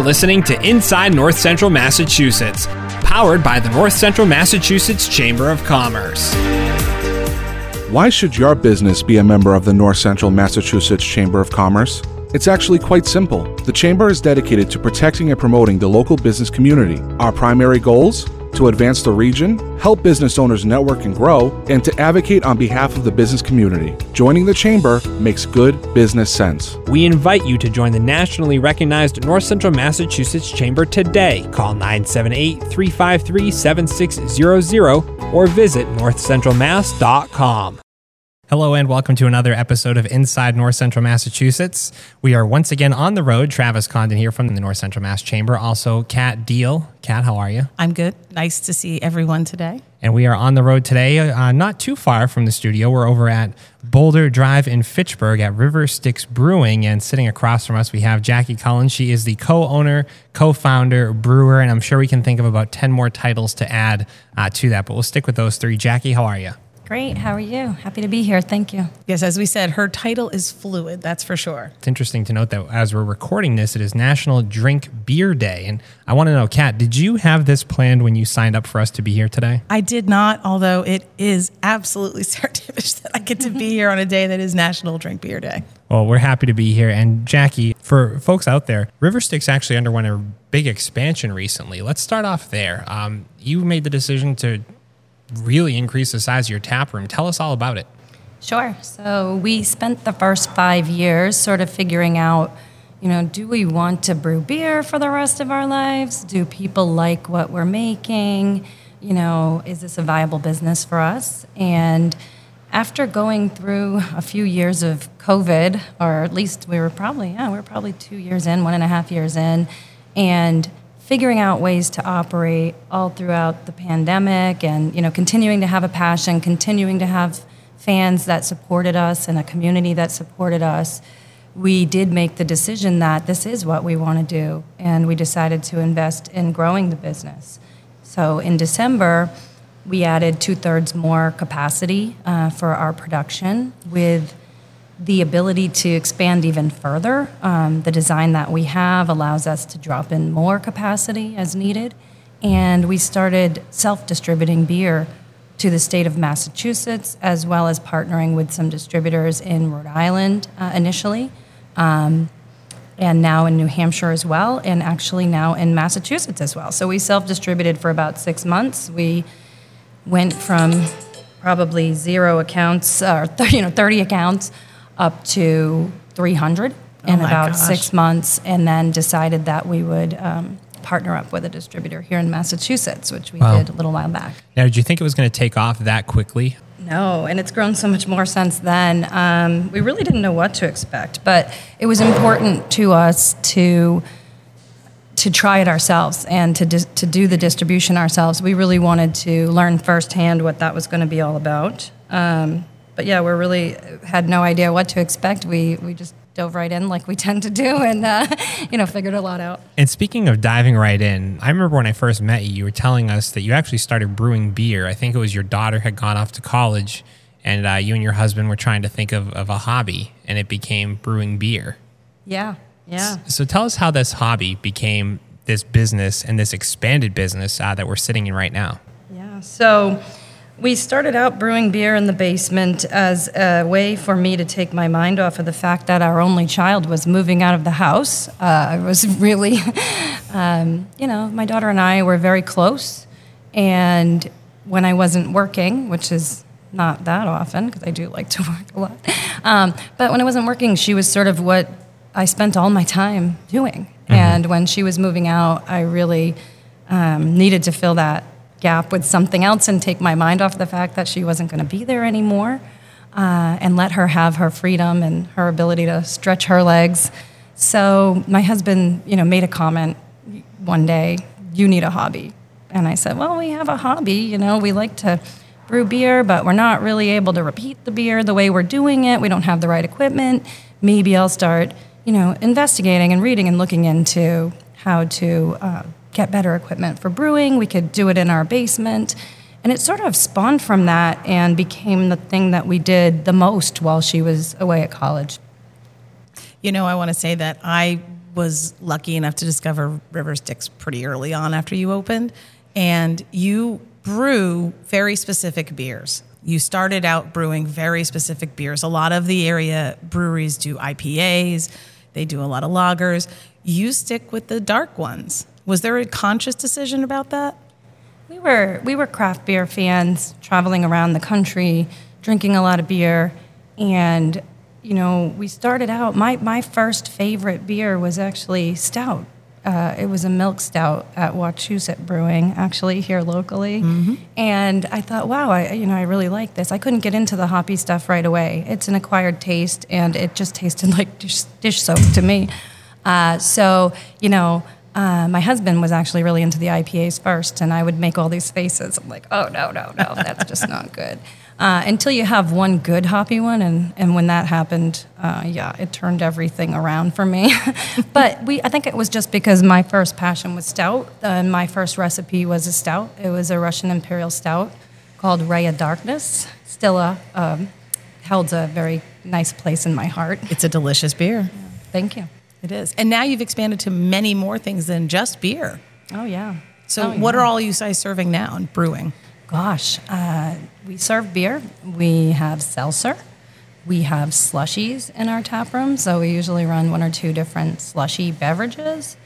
You're listening to Inside North Central Massachusetts, powered by the North Central Massachusetts Chamber of Commerce. Why should your business be a member of the North Central Massachusetts Chamber of Commerce? It's actually quite simple. The Chamber is dedicated to protecting and promoting the local business community. Our primary goals? To advance the region, help business owners network and grow, and to advocate on behalf of the business community. Joining the Chamber makes good business sense. We invite you to join the nationally recognized North Central Massachusetts Chamber today. Call 978 353 7600 or visit northcentralmass.com. Hello and welcome to another episode of Inside North Central Massachusetts. We are once again on the road. Travis Condon here from the North Central Mass Chamber. Also, Kat Deal. Kat, how are you? I'm good. Nice to see everyone today. And we are on the road today, uh, not too far from the studio. We're over at Boulder Drive in Fitchburg at River Styx Brewing. And sitting across from us, we have Jackie Cullen. She is the co owner, co founder, brewer, and I'm sure we can think of about 10 more titles to add uh, to that. But we'll stick with those three. Jackie, how are you? Great. How are you? Happy to be here. Thank you. Yes, as we said, her title is fluid, that's for sure. It's interesting to note that as we're recording this, it is National Drink Beer Day. And I want to know, Kat, did you have this planned when you signed up for us to be here today? I did not, although it is absolutely serendipitous that I get to be here on a day that is National Drink Beer Day. Well, we're happy to be here. And Jackie, for folks out there, River Styx actually underwent a big expansion recently. Let's start off there. Um, you made the decision to really increase the size of your tap room. Tell us all about it. Sure. So we spent the first five years sort of figuring out, you know, do we want to brew beer for the rest of our lives? Do people like what we're making? You know, is this a viable business for us? And after going through a few years of COVID, or at least we were probably, yeah, we were probably two years in, one and a half years in, and figuring out ways to operate all throughout the pandemic and you know continuing to have a passion continuing to have fans that supported us and a community that supported us we did make the decision that this is what we want to do and we decided to invest in growing the business. So in december we added two-thirds more capacity uh, for our production with the ability to expand even further. Um, the design that we have allows us to drop in more capacity as needed. And we started self distributing beer to the state of Massachusetts, as well as partnering with some distributors in Rhode Island uh, initially, um, and now in New Hampshire as well, and actually now in Massachusetts as well. So we self distributed for about six months. We went from probably zero accounts, or you know, 30 accounts up to 300 Oh in my about gosh. six months, and then decided that we would um, partner up with a distributor here in Massachusetts, which we Wow. did a little while back. Now, did you think it was going to take off that quickly? No, and it's grown so much more since then. Um, we really didn't know what to expect, but it was important to us to to try it ourselves and to dis- to do the distribution ourselves. We really wanted to learn firsthand what that was going to be all about. Um, but yeah, we really had no idea what to expect. We we just dove right in like we tend to do, and uh, you know figured a lot out. And speaking of diving right in, I remember when I first met you, you were telling us that you actually started brewing beer. I think it was your daughter had gone off to college, and uh, you and your husband were trying to think of, of a hobby, and it became brewing beer. Yeah, yeah. So tell us how this hobby became this business and this expanded business uh, that we're sitting in right now. Yeah. So we started out brewing beer in the basement as a way for me to take my mind off of the fact that our only child was moving out of the house. Uh, I was really, um, you know, my daughter and I were very close. And when I wasn't working, which is not that often because I do like to work a lot, um, but when I wasn't working, she was sort of what I spent all my time doing. And when she was moving out, I really um, needed to fill that gap with something else and take my mind off the fact that she wasn't going to be there anymore uh, and let her have her freedom and her ability to stretch her legs. So my husband, you know, made a comment one day, you need a hobby. And I said, well, we have a hobby, you know, we like to brew beer, but we're not really able to repeat the beer the way we're doing it. We don't have the right equipment. Maybe I'll start, you know, investigating and reading and looking into how to uh, get better equipment for brewing. We could do it in our basement. And it sort of spawned from that and became the thing that we did the most while she was away at college. You know, I want to say that I was lucky enough to discover River Styx pretty early on after you opened, and you brew very specific beers. You started out brewing very specific beers. A lot of the area breweries do IPAs, they do a lot of lagers. You stick with the dark ones. Was there a conscious decision about that? We were we were craft beer fans, traveling around the country, drinking a lot of beer, and you know, we started out. My my first favorite beer was actually stout. Uh, it was a milk stout at Wachusett Brewing, actually here locally, and I thought, wow, I you know I really like this. I couldn't get into the hoppy stuff right away. It's an acquired taste, and it just tasted like dish, dish soap to me. Uh, so you know. Uh, my husband was actually really into the IPAs first, and I would make all these faces. I'm like, oh, no, no, no, that's just not good. Uh, until you have one good hoppy one, and, and when that happened, uh, yeah, it turned everything around for me. but we, I think it was just because my first passion was stout, and my first recipe was a stout. It was a Russian Imperial Stout called Ray of Darkness. Still a, um, held a very nice place in my heart. It's a delicious beer. Thank you. It is. And now you've expanded to many more things than just beer. Oh, yeah. So, Oh, what yeah. are all you guys serving now and brewing? Gosh, uh, we serve beer. We have seltzer. We have slushies in our tap room, so we usually run one or two different slushy beverages.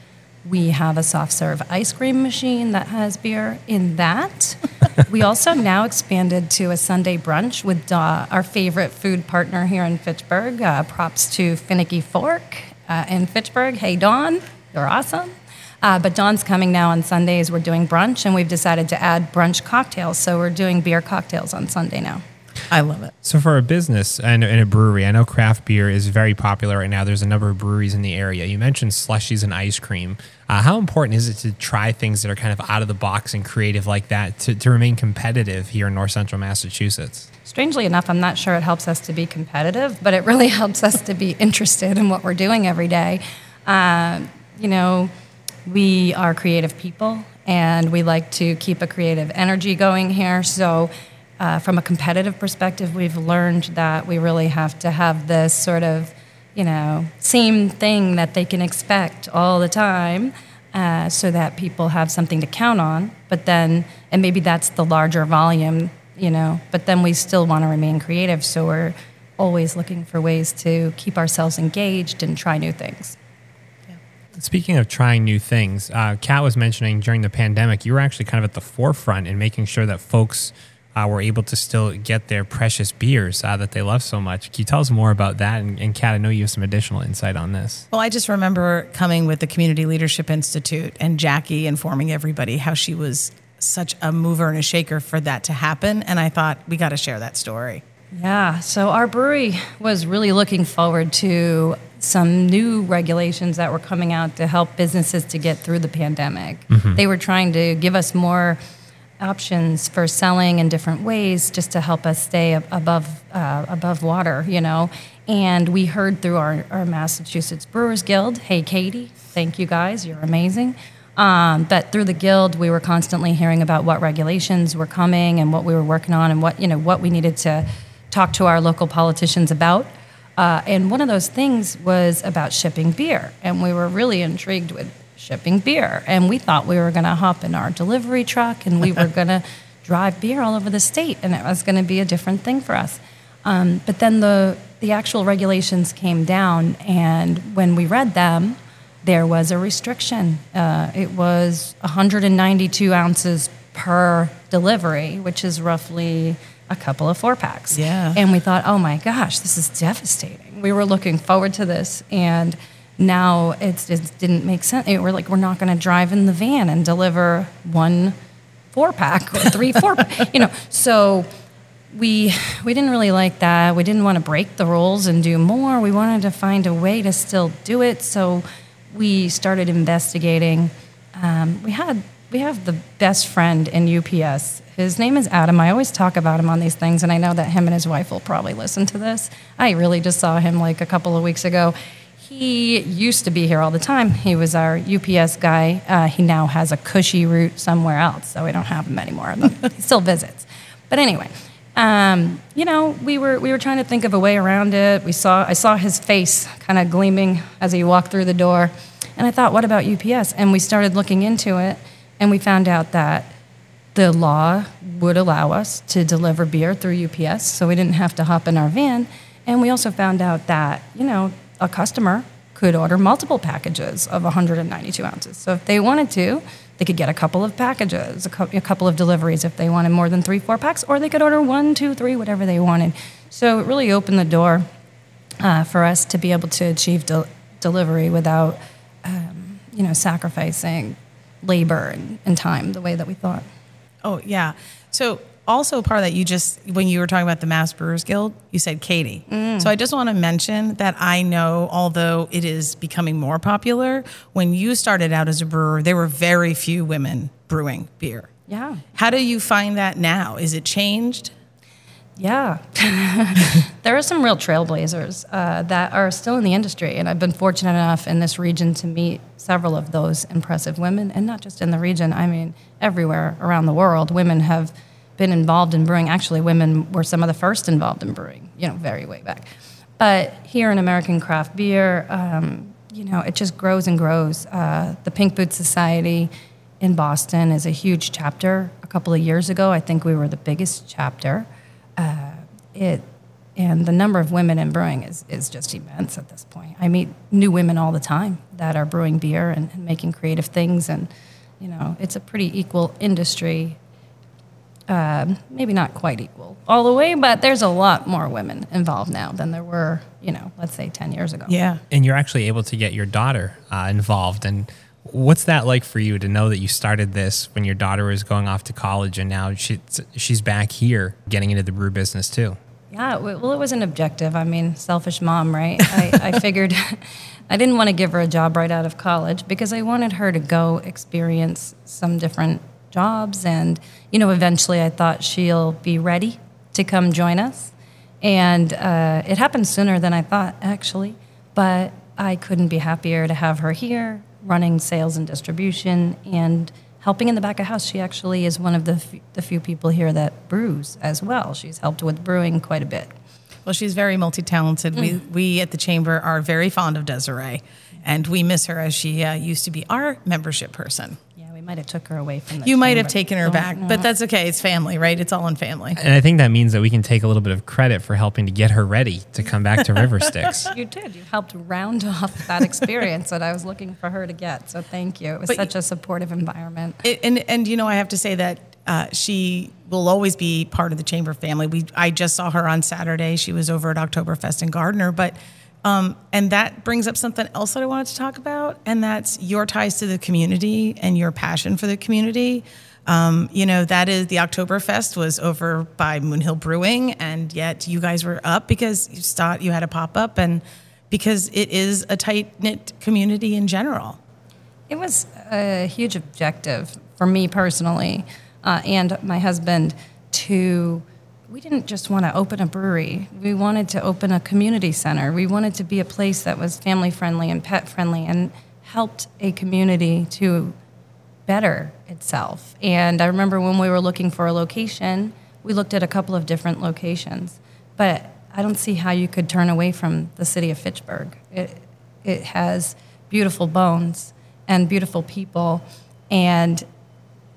We have a soft serve ice cream machine that has beer in that. we also now expanded to a Sunday brunch with uh, our favorite food partner here in Fitchburg. Uh, props to Finicky Fork uh, in Fitchburg. Hey, Dawn, you're awesome. Uh, but Dawn's coming now on Sundays. We're doing brunch, and we've decided to add brunch cocktails. So we're doing beer cocktails on Sunday now. I love it. So for a business and, and a brewery, I know craft beer is very popular right now. There's a number of breweries in the area. You mentioned slushies and ice cream. Uh, how important is it to try things that are kind of out of the box and creative like that to, to remain competitive here in North Central Massachusetts? Strangely enough, I'm not sure it helps us to be competitive, but it really helps us to be interested in what we're doing every day. Uh, you know, we are creative people and we like to keep a creative energy going here. So, uh, from a competitive perspective, we've learned that we really have to have this sort of, you know, same thing that they can expect all the time. Uh, so that people have something to count on, but then, and maybe that's the larger volume, you know, but then we still want to remain creative. So we're always looking for ways to keep ourselves engaged and try new things. Speaking of trying new things, uh, Kat was mentioning during the pandemic, you were actually kind of at the forefront in making sure that folks uh, were able to still get their precious beers uh, that they love so much. Can you tell us more about that? And, and Kat, I know you have some additional insight on this. Well, I just remember coming with the Community Leadership Institute and Jackie informing everybody how she was such a mover and a shaker for that to happen. And I thought, we got to share that story. Yeah, so our brewery was really looking forward to some new regulations that were coming out to help businesses to get through the pandemic. They were trying to give us more options for selling in different ways just to help us stay above uh, above water, you know. And we heard through our, our Massachusetts Brewers Guild, hey Katie, thank you guys, you're amazing. Um, but through the guild, we were constantly hearing about what regulations were coming and what we were working on and what you know what we needed to talk to our local politicians about. Uh, and one of those things was about shipping beer, and we were really intrigued with shipping beer. And we thought we were going to hop in our delivery truck and we were going to drive beer all over the state, and it was going to be a different thing for us. Um, but then the the actual regulations came down, and when we read them, there was a restriction. Uh, it was 192 ounces per delivery, which is roughly a couple of four packs. Yeah. And we thought, oh my gosh, this is devastating. We were looking forward to this, and now it's, it didn't make sense. We're like, we're not going to drive in the van and deliver one four pack or three four, you know. So we we didn't really like that. We didn't want to break the rules and do more. We wanted to find a way to still do it. So we started investigating. Um, we had we have the best friend in UPS. His name is Adam. I always talk about him on these things, and I know that him and his wife will probably listen to this. I really just saw him like a couple of weeks ago. He used to be here all the time. He was our UPS guy. Uh, he now has a cushy route somewhere else, so we don't have him anymore. He still visits. But anyway, Um, you know, we were we were trying to think of a way around it. We saw I saw his face kind of gleaming as he walked through the door, and I thought, what about UPS? And we started looking into it, and we found out that the law would allow us to deliver beer through UPS, so we didn't have to hop in our van. And we also found out that you know a customer could order multiple packages of 192 ounces. So if they wanted to, they could get a couple of packages, a, co- a couple of deliveries if they wanted more than three, four packs, or they could order one, two, three, whatever they wanted. So it really opened the door uh, for us to be able to achieve del- delivery without, um, you know, sacrificing labor and, and time the way that we thought. Oh yeah. So also part of that, you just when you were talking about the Mass Brewers Guild, you said Katie. So I just want to mention that I know, although it is becoming more popular, when you started out as a brewer, there were very few women brewing beer. Yeah. How do you find that now? Is it changed? Yeah. there are some real trailblazers uh, that are still in the industry, and I've been fortunate enough in this region to meet several of those impressive women, and not just in the region, I mean, everywhere around the world. Women have been involved in brewing. Actually, women were some of the first involved in brewing, you know, very way back. But here in American craft beer, um, you know, it just grows and grows. Uh, the Pink Boot Society in Boston is a huge chapter. A couple of years ago, I think we were the biggest chapter. Uh, it and the number of women in brewing is, is just immense at this point. I meet new women all the time that are brewing beer and, and making creative things, and you know, it's a pretty equal industry. Um, maybe not quite equal all the way, but there's a lot more women involved now than there were, you know, let's say 10 years ago. Yeah. and you're actually able to get your daughter uh, involved. And what's that like for you to know that you started this when your daughter was going off to college and now she, she's back here getting into the brew business too? Yeah, well, it was an objective. I mean, selfish mom, right? I, I figured I didn't want to give her a job right out of college because I wanted her to go experience some different jobs. And, you know, eventually I thought she'll be ready to come join us. And uh, it happened sooner than I thought, actually. But I couldn't be happier to have her here running sales and distribution and helping in the back of house. She actually is one of the, f- the few people here that brews as well. She's helped with brewing quite a bit. Well, she's very multi talented. We, we at the Chamber are very fond of Desiree, and we miss her as she uh, used to be our membership person. Yeah, we might have took her away from the You might have taken her Don't back, know. but that's okay. It's family, right? It's all in family. And I think that means that we can take a little bit of credit for helping to get her ready to come back to River Styx. you did. You helped round off that experience that I was looking for her to get. So thank you. It was But such a supportive environment. It, and and you know, I have to say that uh, she will always be part of the chamber family. We I just saw her on Saturday. She was over at Oktoberfest in Gardner, but. Um, and that brings up something else that I wanted to talk about, and that's your ties to the community and your passion for the community. Um, you know, that is the Oktoberfest was over by Moonhill Brewing, and yet you guys were up because you thought you had a pop up, and because it is a tight knit community in general. It was a huge objective for me personally uh, and my husband to. We didn't just want to open a brewery. We wanted to open a community center. We wanted to be a place that was family friendly and pet friendly and helped a community to better itself. And I remember when we were looking for a location, we looked at a couple of different locations. But I don't see how you could turn away from the city of Fitchburg. It, it has beautiful bones and beautiful people and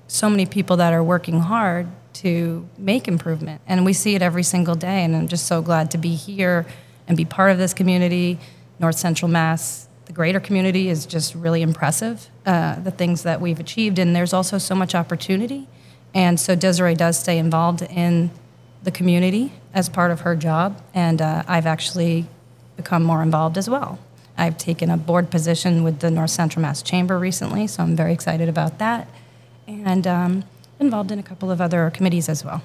so many people that are working hard to make improvement. And we see it every single day. And I'm just so glad to be here and be part of this community. North Central Mass, the greater community is just really impressive, uh, the things that we've achieved. And there's also so much opportunity. And so Desiree does stay involved in the community as part of her job. And uh, I've actually become more involved as well. I've taken a board position with the North Central Mass Chamber recently, so I'm very excited about that. And um, involved in a couple of other committees as well.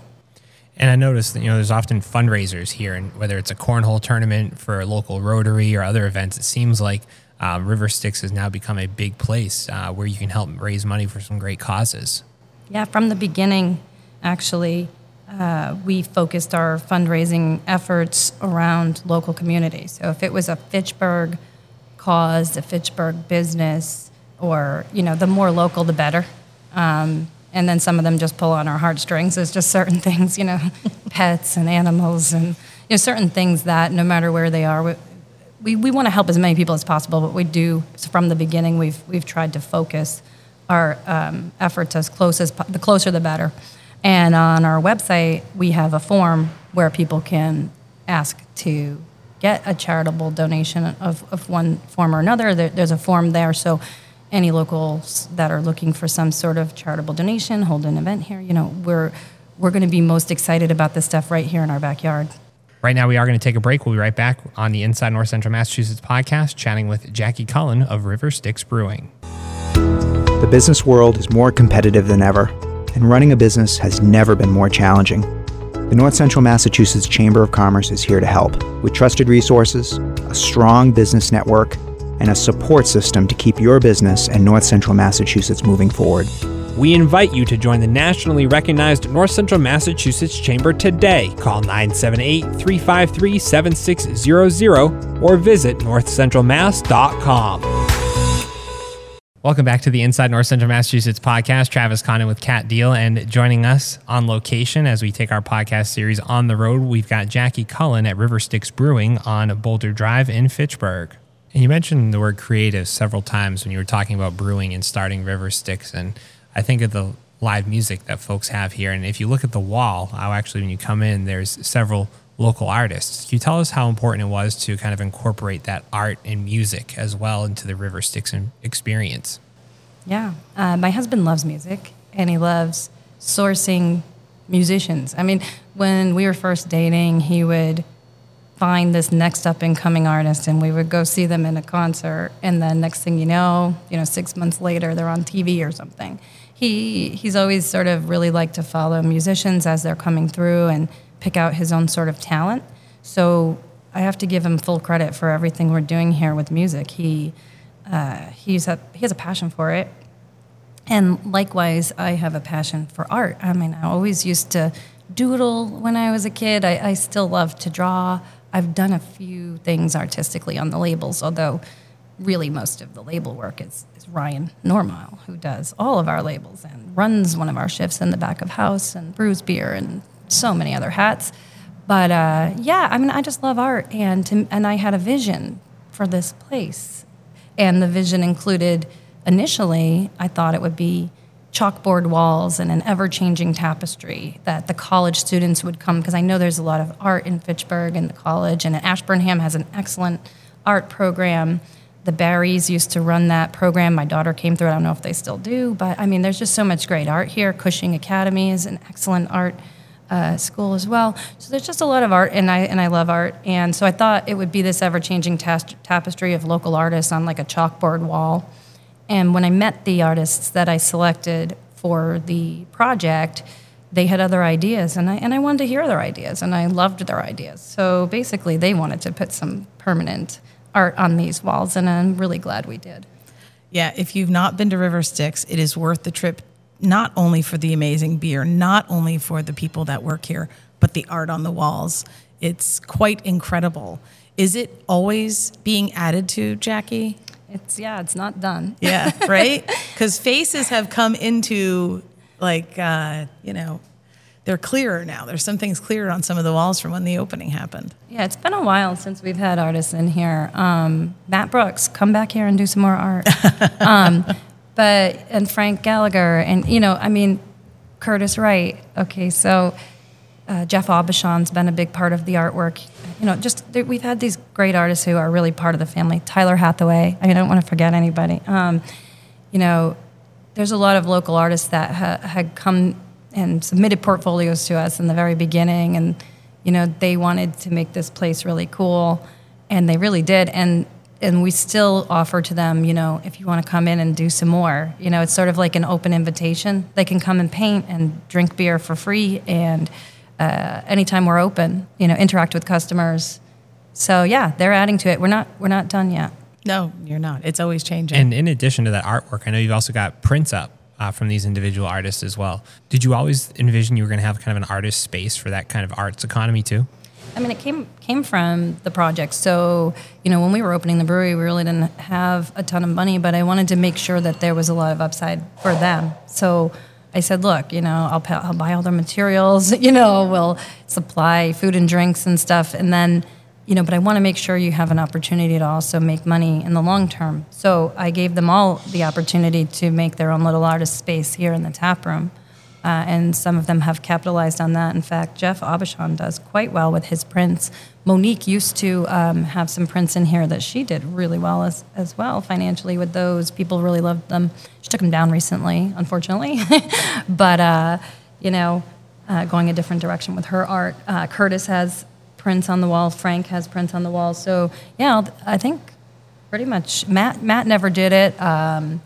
And I noticed that, you know, there's often fundraisers here, and whether it's a cornhole tournament for a local Rotary or other events, it seems like um, River Styx has now become a big place uh, where you can help raise money for some great causes. Yeah, from the beginning, actually, uh, we focused our fundraising efforts around local communities. So if it was a Fitchburg cause, a Fitchburg business, or you know, the more local, the better. Um, and then some of them just pull on our heartstrings. There's just certain things, you know, pets and animals, and you know, certain things that no matter where they are, we, we, we want to help as many people as possible. But we do from the beginning. We've we've tried to focus our um, efforts as close as the closer the better. And on our website, we have a form where people can ask to get a charitable donation of, of one form or another. There, there's a form there, so any locals that are looking for some sort of charitable donation, hold an event here. You know, we're we're going to be most excited about this stuff right here in our backyard. Right now, we are going to take a break. We'll be right back on the Inside North Central Massachusetts podcast, chatting with Jackie Cullen of River Styx Brewing. The business world is more competitive than ever, and running a business has never been more challenging. The North Central Massachusetts Chamber of Commerce is here to help with trusted resources, a strong business network, and a support system to keep your business and North Central Massachusetts moving forward. We invite you to join the nationally recognized North Central Massachusetts Chamber today. Call 978 353 7600 or visit northcentralmass.com. Welcome back to the Inside North Central Massachusetts podcast. Travis Condon with Kat Deal, and joining us on location as we take our podcast series on the road, we've got Jackie Cullen at River Styx Brewing on Boulder Drive in Fitchburg. And you mentioned the word creative several times when you were talking about brewing and starting River Styx. and I think of the live music that folks have here. And if you look at the wall, actually when you come in, there's several local artists. Can you tell us how important it was to kind of incorporate that art and music as well into the River Styx experience? Yeah, uh, my husband loves music and he loves sourcing musicians. I mean, when we were first dating, he would find this next up and coming artist and we would go see them in a concert and then next thing you know, you know, 6 months later they're on TV or something. He he's always sort of really liked to follow musicians as they're coming through and pick out his own sort of talent. So I have to give him full credit for everything we're doing here with music. He uh, he's a, he has a passion for it. And likewise, I have a passion for art. I mean, I always used to doodle when I was a kid. I, I still love to draw. I've done a few things artistically on the labels, although really most of the label work is, is Ryan Normile, who does all of our labels and runs one of our shifts in the back of house and brews beer and so many other hats. But uh, yeah, I mean, I just love art, and to, and I had a vision for this place, and the vision included initially I thought it would be chalkboard walls and an ever-changing tapestry that the college students would come because I know there's a lot of art in Fitchburg and the college, and Ashburnham has an excellent art program. The Barrys used to run that program. My daughter came through. I don't know if they still do, but I mean, there's just so much great art here. Cushing Academy is an excellent art uh, school as well. So there's just a lot of art, and I and I love art. And so I thought it would be this ever-changing tas- tapestry of local artists on like a chalkboard wall. And when I met the artists that I selected for the project, they had other ideas, and I and I wanted to hear their ideas, and I loved their ideas. So basically, they wanted to put some permanent art on these walls, and I'm really glad we did. Yeah, if you've not been to River Styx, it is worth the trip not only for the amazing beer, not only for the people that work here, but the art on the walls. It's quite incredible. Is it always being added to, Jackie? It's yeah, it's not done. Yeah, right? Because faces have come into like uh, you know, they're clearer now. There's some things clearer on some of the walls from when the opening happened. Yeah, it's been a while since we've had artists in here. Um, Matt Brooks, come back here and do some more art. um, but and Frank Gallagher, and you know, I mean, Curtis Wright. Okay, so uh, Jeff Aubuchon's been a big part of the artwork. You know, just we've had these great artists who are really part of the family. Tyler Hathaway. I, mean, I don't want to forget anybody. Um, you know, there's a lot of local artists that ha- had come and submitted portfolios to us in the very beginning, and you know, they wanted to make this place really cool, and they really did. And and we still offer to them, you know, if you want to come in and do some more, you know, it's sort of like an open invitation. They can come and paint and drink beer for free, and uh, anytime we're open, you know, interact with customers. So yeah, they're adding to it. We're not we're not done yet. No, you're not. It's always changing. And in addition to that artwork, I know you've also got prints up uh, from these individual artists as well. Did you always envision you were going to have kind of an artist space for that kind of arts economy too? I mean, it came came from the project. So, you know, when we were opening the brewery, we really didn't have a ton of money, but I wanted to make sure that there was a lot of upside for them. So, I said, look, you know, I'll, pa- I'll buy all the materials, you know, we'll supply food and drinks and stuff. And then, you know, but I want to make sure you have an opportunity to also make money in the long term. So I gave them all the opportunity to make their own little artist space here in the tap room. Uh, and some of them have capitalized on that. In fact, Jeff Aubuchon does quite well with his prints. Monique used to um, have some prints in here that she did really well as, as well financially with those. People really loved them. She took them down recently, unfortunately. but, uh, you know, uh, going a different direction with her art. Uh, Curtis has prints on the wall. Frank has prints on the wall. So, yeah, I think pretty much Matt, Matt never did it. Um,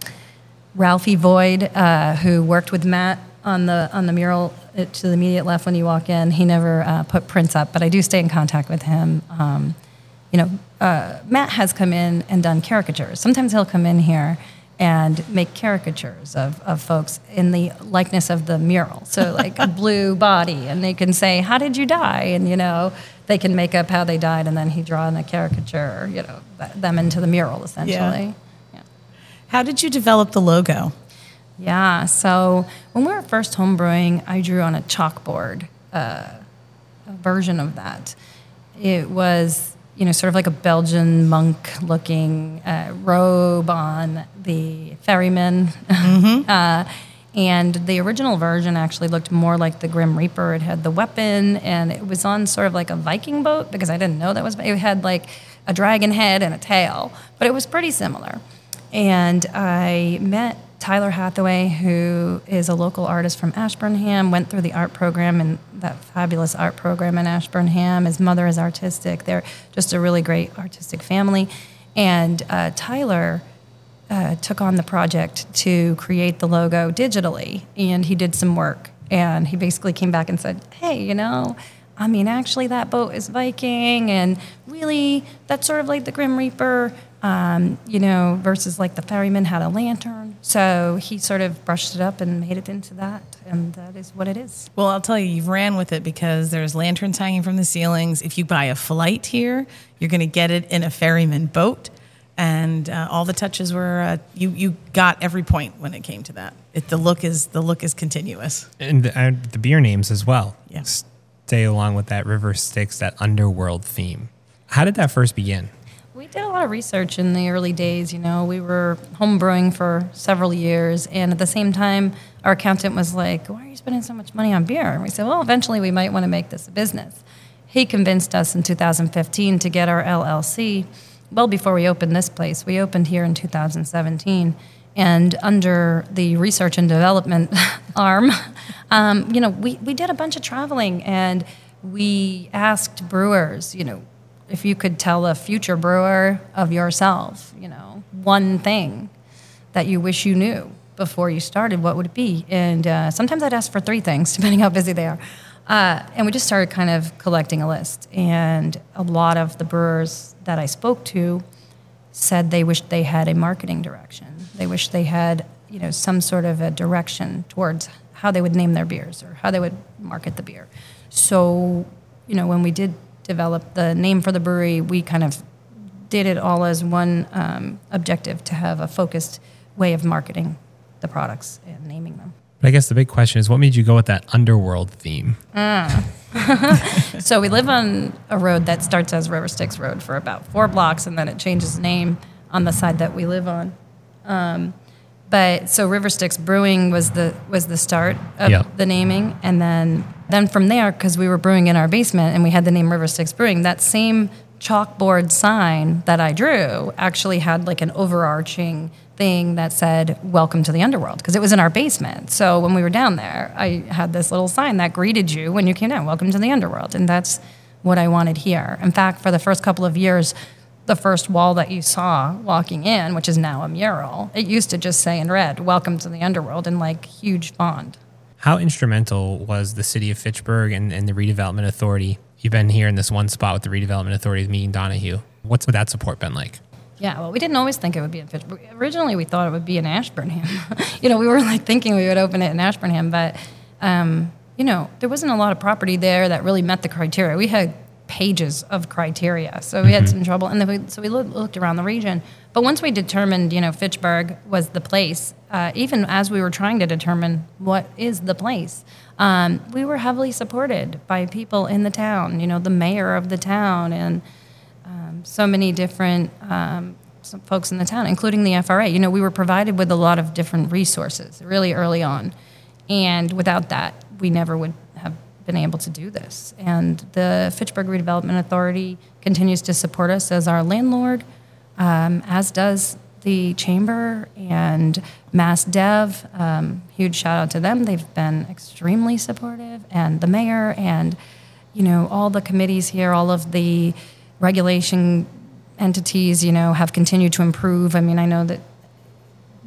Ralphie Void, uh, who worked with Matt on the on the mural uh, to the immediate left when you walk in. He never uh, put prints up, but I do stay in contact with him. Um, you know, uh, Matt has come in and done caricatures. Sometimes he'll come in here and make caricatures of, of folks in the likeness of the mural. So like a blue body, and they can say, "How did you die?" And you know, they can make up how they died, and then he draw in a caricature, you know, them into the mural essentially. Yeah. Yeah. How did you develop the logo? Yeah. So when we were first homebrewing, I drew on a chalkboard uh, a version of that. It was, you know, sort of like a Belgian monk-looking uh, robe on the ferryman. Mm-hmm. uh, and the original version actually looked more like the Grim Reaper. It had the weapon, and it was on sort of like a Viking boat because I didn't know that was. It had like a dragon head and a tail, but it was pretty similar. And I met Tyler Hathaway, who is a local artist from Ashburnham, went through the art program and that fabulous art program in Ashburnham. His mother is artistic. They're just a really great artistic family. And uh, Tyler uh, took on the project to create the logo digitally, and he did some work. And he basically came back and said, Hey, you know, I mean, actually, that boat is Viking, and really, that's sort of like the Grim Reaper um, you know, versus like the ferryman had a lantern. So he sort of brushed it up and made it into that, and that is what it is. Well, I'll tell you, you've ran with it because there's lanterns hanging from the ceilings. If you buy a flight here, you're going to get it in a ferryman boat, and uh, all the touches were uh, you. You got every point when it came to that. It, the look is the look is continuous, and the, uh, the beer names as well. Yes. Stay along with that River Styx, that underworld theme. How did that first begin? We did a lot of research in the early days. You know, we were home brewing for several years, and at the same time, our accountant was like, "Why are you spending so much money on beer?" And we said, "Well, eventually, we might want to make this a business." He convinced us in 2015 to get our LLC. Well, before we opened this place, we opened here in 2017, and under the research and development arm, um, you know, we we did a bunch of traveling and we asked brewers, you know, if you could tell a future brewer of yourself, you know, one thing that you wish you knew before you started, what would it be? And uh, sometimes I'd ask for three things, depending how busy they are. Uh, and we just started kind of collecting a list. And a lot of the brewers that I spoke to said they wished they had a marketing direction. They wished they had, you know, some sort of a direction towards how they would name their beers or how they would market the beer. So, you know, when we did developed the name for the brewery, we kind of did it all as one um, objective to have a focused way of marketing the products and naming them. But I guess the big question is what made you go with that underworld theme? Ah. so we live on a road that starts as River Styx Road for about four blocks, and then it changes name on the side that we live on. Um, but so River Styx Brewing was the was the start of the naming, and then then from there, because we were brewing in our basement and we had the name River Styx Brewing, that same chalkboard sign that I drew actually had like an overarching thing that said "Welcome to the Underworld" because it was in our basement. So when we were down there, I had this little sign that greeted you when you came down, "Welcome to the Underworld," and that's what I wanted here. In fact, for the first couple of years the first wall that you saw walking in, which is now a mural, it used to just say in red, Welcome to the Underworld, in like huge font. How instrumental was the city of Fitchburg and, and the redevelopment authority? You've been here in this one spot with the redevelopment authority with me and Donahue. What's that support been like? Yeah, well, we didn't always think it would be in Fitchburg. Originally, we thought it would be in Ashburnham. you know, we were like thinking we would open it in Ashburnham, but um, you know, there wasn't a lot of property there that really met the criteria. We had pages of criteria. So we had some trouble, and then we, so we looked, around the region. But once we determined, you know, Fitchburg was the place, uh, even as we were trying to determine what is the place, um, we were heavily supported by people in the town. You know, the mayor of the town and um, so many different um, some folks in the town, including the FRA. You know, we were provided with a lot of different resources really early on, and without that, we never would been able to do this. And the Fitchburg Redevelopment Authority continues to support us as our landlord, um, as does the chamber and Mass Dev. Um, huge shout out to them. They've been extremely supportive, and the mayor and you know all the committees here, all of the regulation entities, you know, have continued to improve. I mean, I know that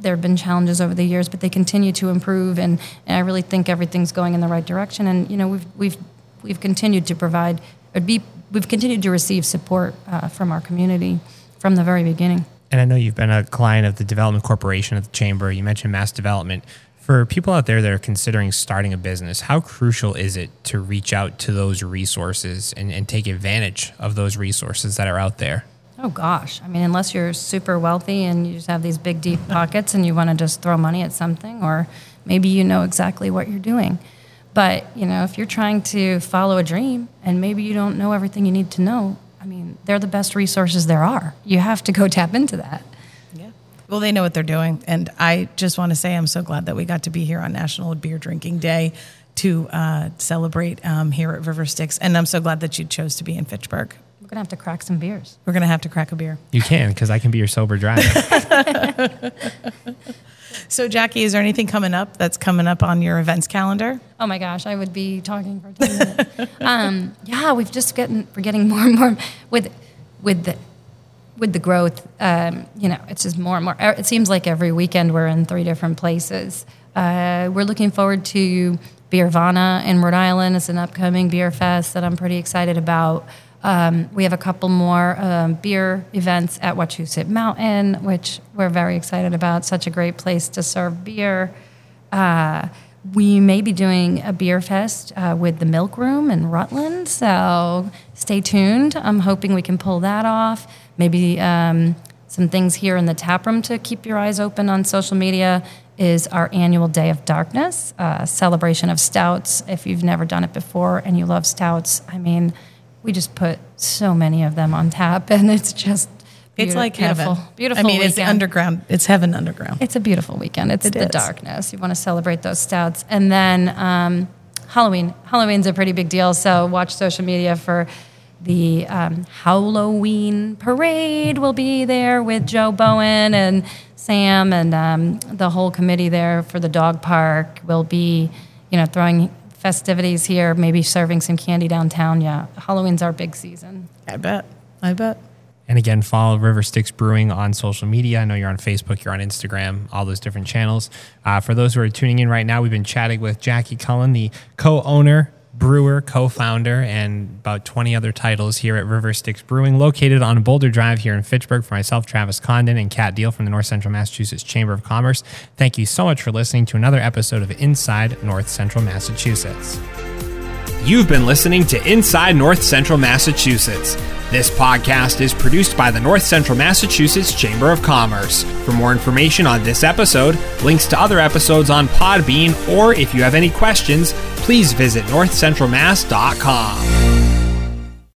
there have been challenges over the years, but they continue to improve, and, and I really think everything's going in the right direction. And you know, we've we've we've continued to provide, or be, we've continued to receive support uh, from our community from the very beginning. And I know you've been a client of the Development Corporation of the Chamber. You mentioned mass development. For people out there that are considering starting a business, how crucial is it to reach out to those resources and, and take advantage of those resources that are out there? Oh gosh, I mean, unless you're super wealthy and you just have these big deep pockets and you want to just throw money at something, or maybe you know exactly what you're doing. But you know, if you're trying to follow a dream and maybe you don't know everything you need to know, I mean, they're the best resources there are. You have to go tap into that. Yeah. Well, they know what they're doing. And I just want to say I'm so glad that we got to be here on National Beer Drinking Day to uh, celebrate um, here at River Styx, And I'm so glad that you chose to be in Fitchburg. We're gonna have to crack some beers. We're going to have to crack a beer. You can, because I can be your sober driver. So, Jackie, is there anything coming up that's coming up on your events calendar? Oh my gosh, I would be talking for ten minutes. um, yeah, we've just getting we're getting more and more with with the with the growth. Um, you know, it's just more and more. It seems like every weekend we're in three different places. Uh, we're looking forward to Beervana in Rhode Island. It's an upcoming beer fest that I'm pretty excited about. Um, we have a couple more um, beer events at Wachusett Mountain, which we're very excited about. Such a great place to serve beer. Uh, we may be doing a beer fest uh, with the Milk Room in Rutland, so stay tuned. I'm hoping we can pull that off. Maybe um, some things here in the tap room to keep your eyes open on social media is our annual Day of Darkness, uh, celebration of stouts. If you've never done it before and you love stouts, I mean, we just put so many of them on tap, and it's just It's like beautiful, heaven. beautiful. I mean, it's underground. It's heaven underground. It's a beautiful weekend. It's It the is. darkness. You want to celebrate those stouts. And then um, Halloween. Halloween's a pretty big deal. So watch social media for the um, Halloween parade. We'll be there with Joe Bowen and Sam and um, the whole committee there for the dog park. We'll be, you know, throwing festivities here, maybe serving some candy downtown. Yeah, Halloween's our big season. I bet. I bet. And again, follow River Styx Brewing on social media. I know you're on Facebook, you're on Instagram, all those different channels. Uh, for those who are tuning in right now, we've been chatting with Jackie Cullen, the co owner, brewer, co founder, and about 20 other titles here at River Styx Brewing, located on Boulder Drive here in Fitchburg. For myself, Travis Condon, and Kat Deal from the North Central Massachusetts Chamber of Commerce. Thank you so much for listening to another episode of Inside North Central Massachusetts. You've been listening to Inside North Central Massachusetts. This podcast is produced by the North Central Massachusetts Chamber of Commerce. For more information on this episode, links to other episodes on Podbean, or if you have any questions, please visit northcentralmass.com.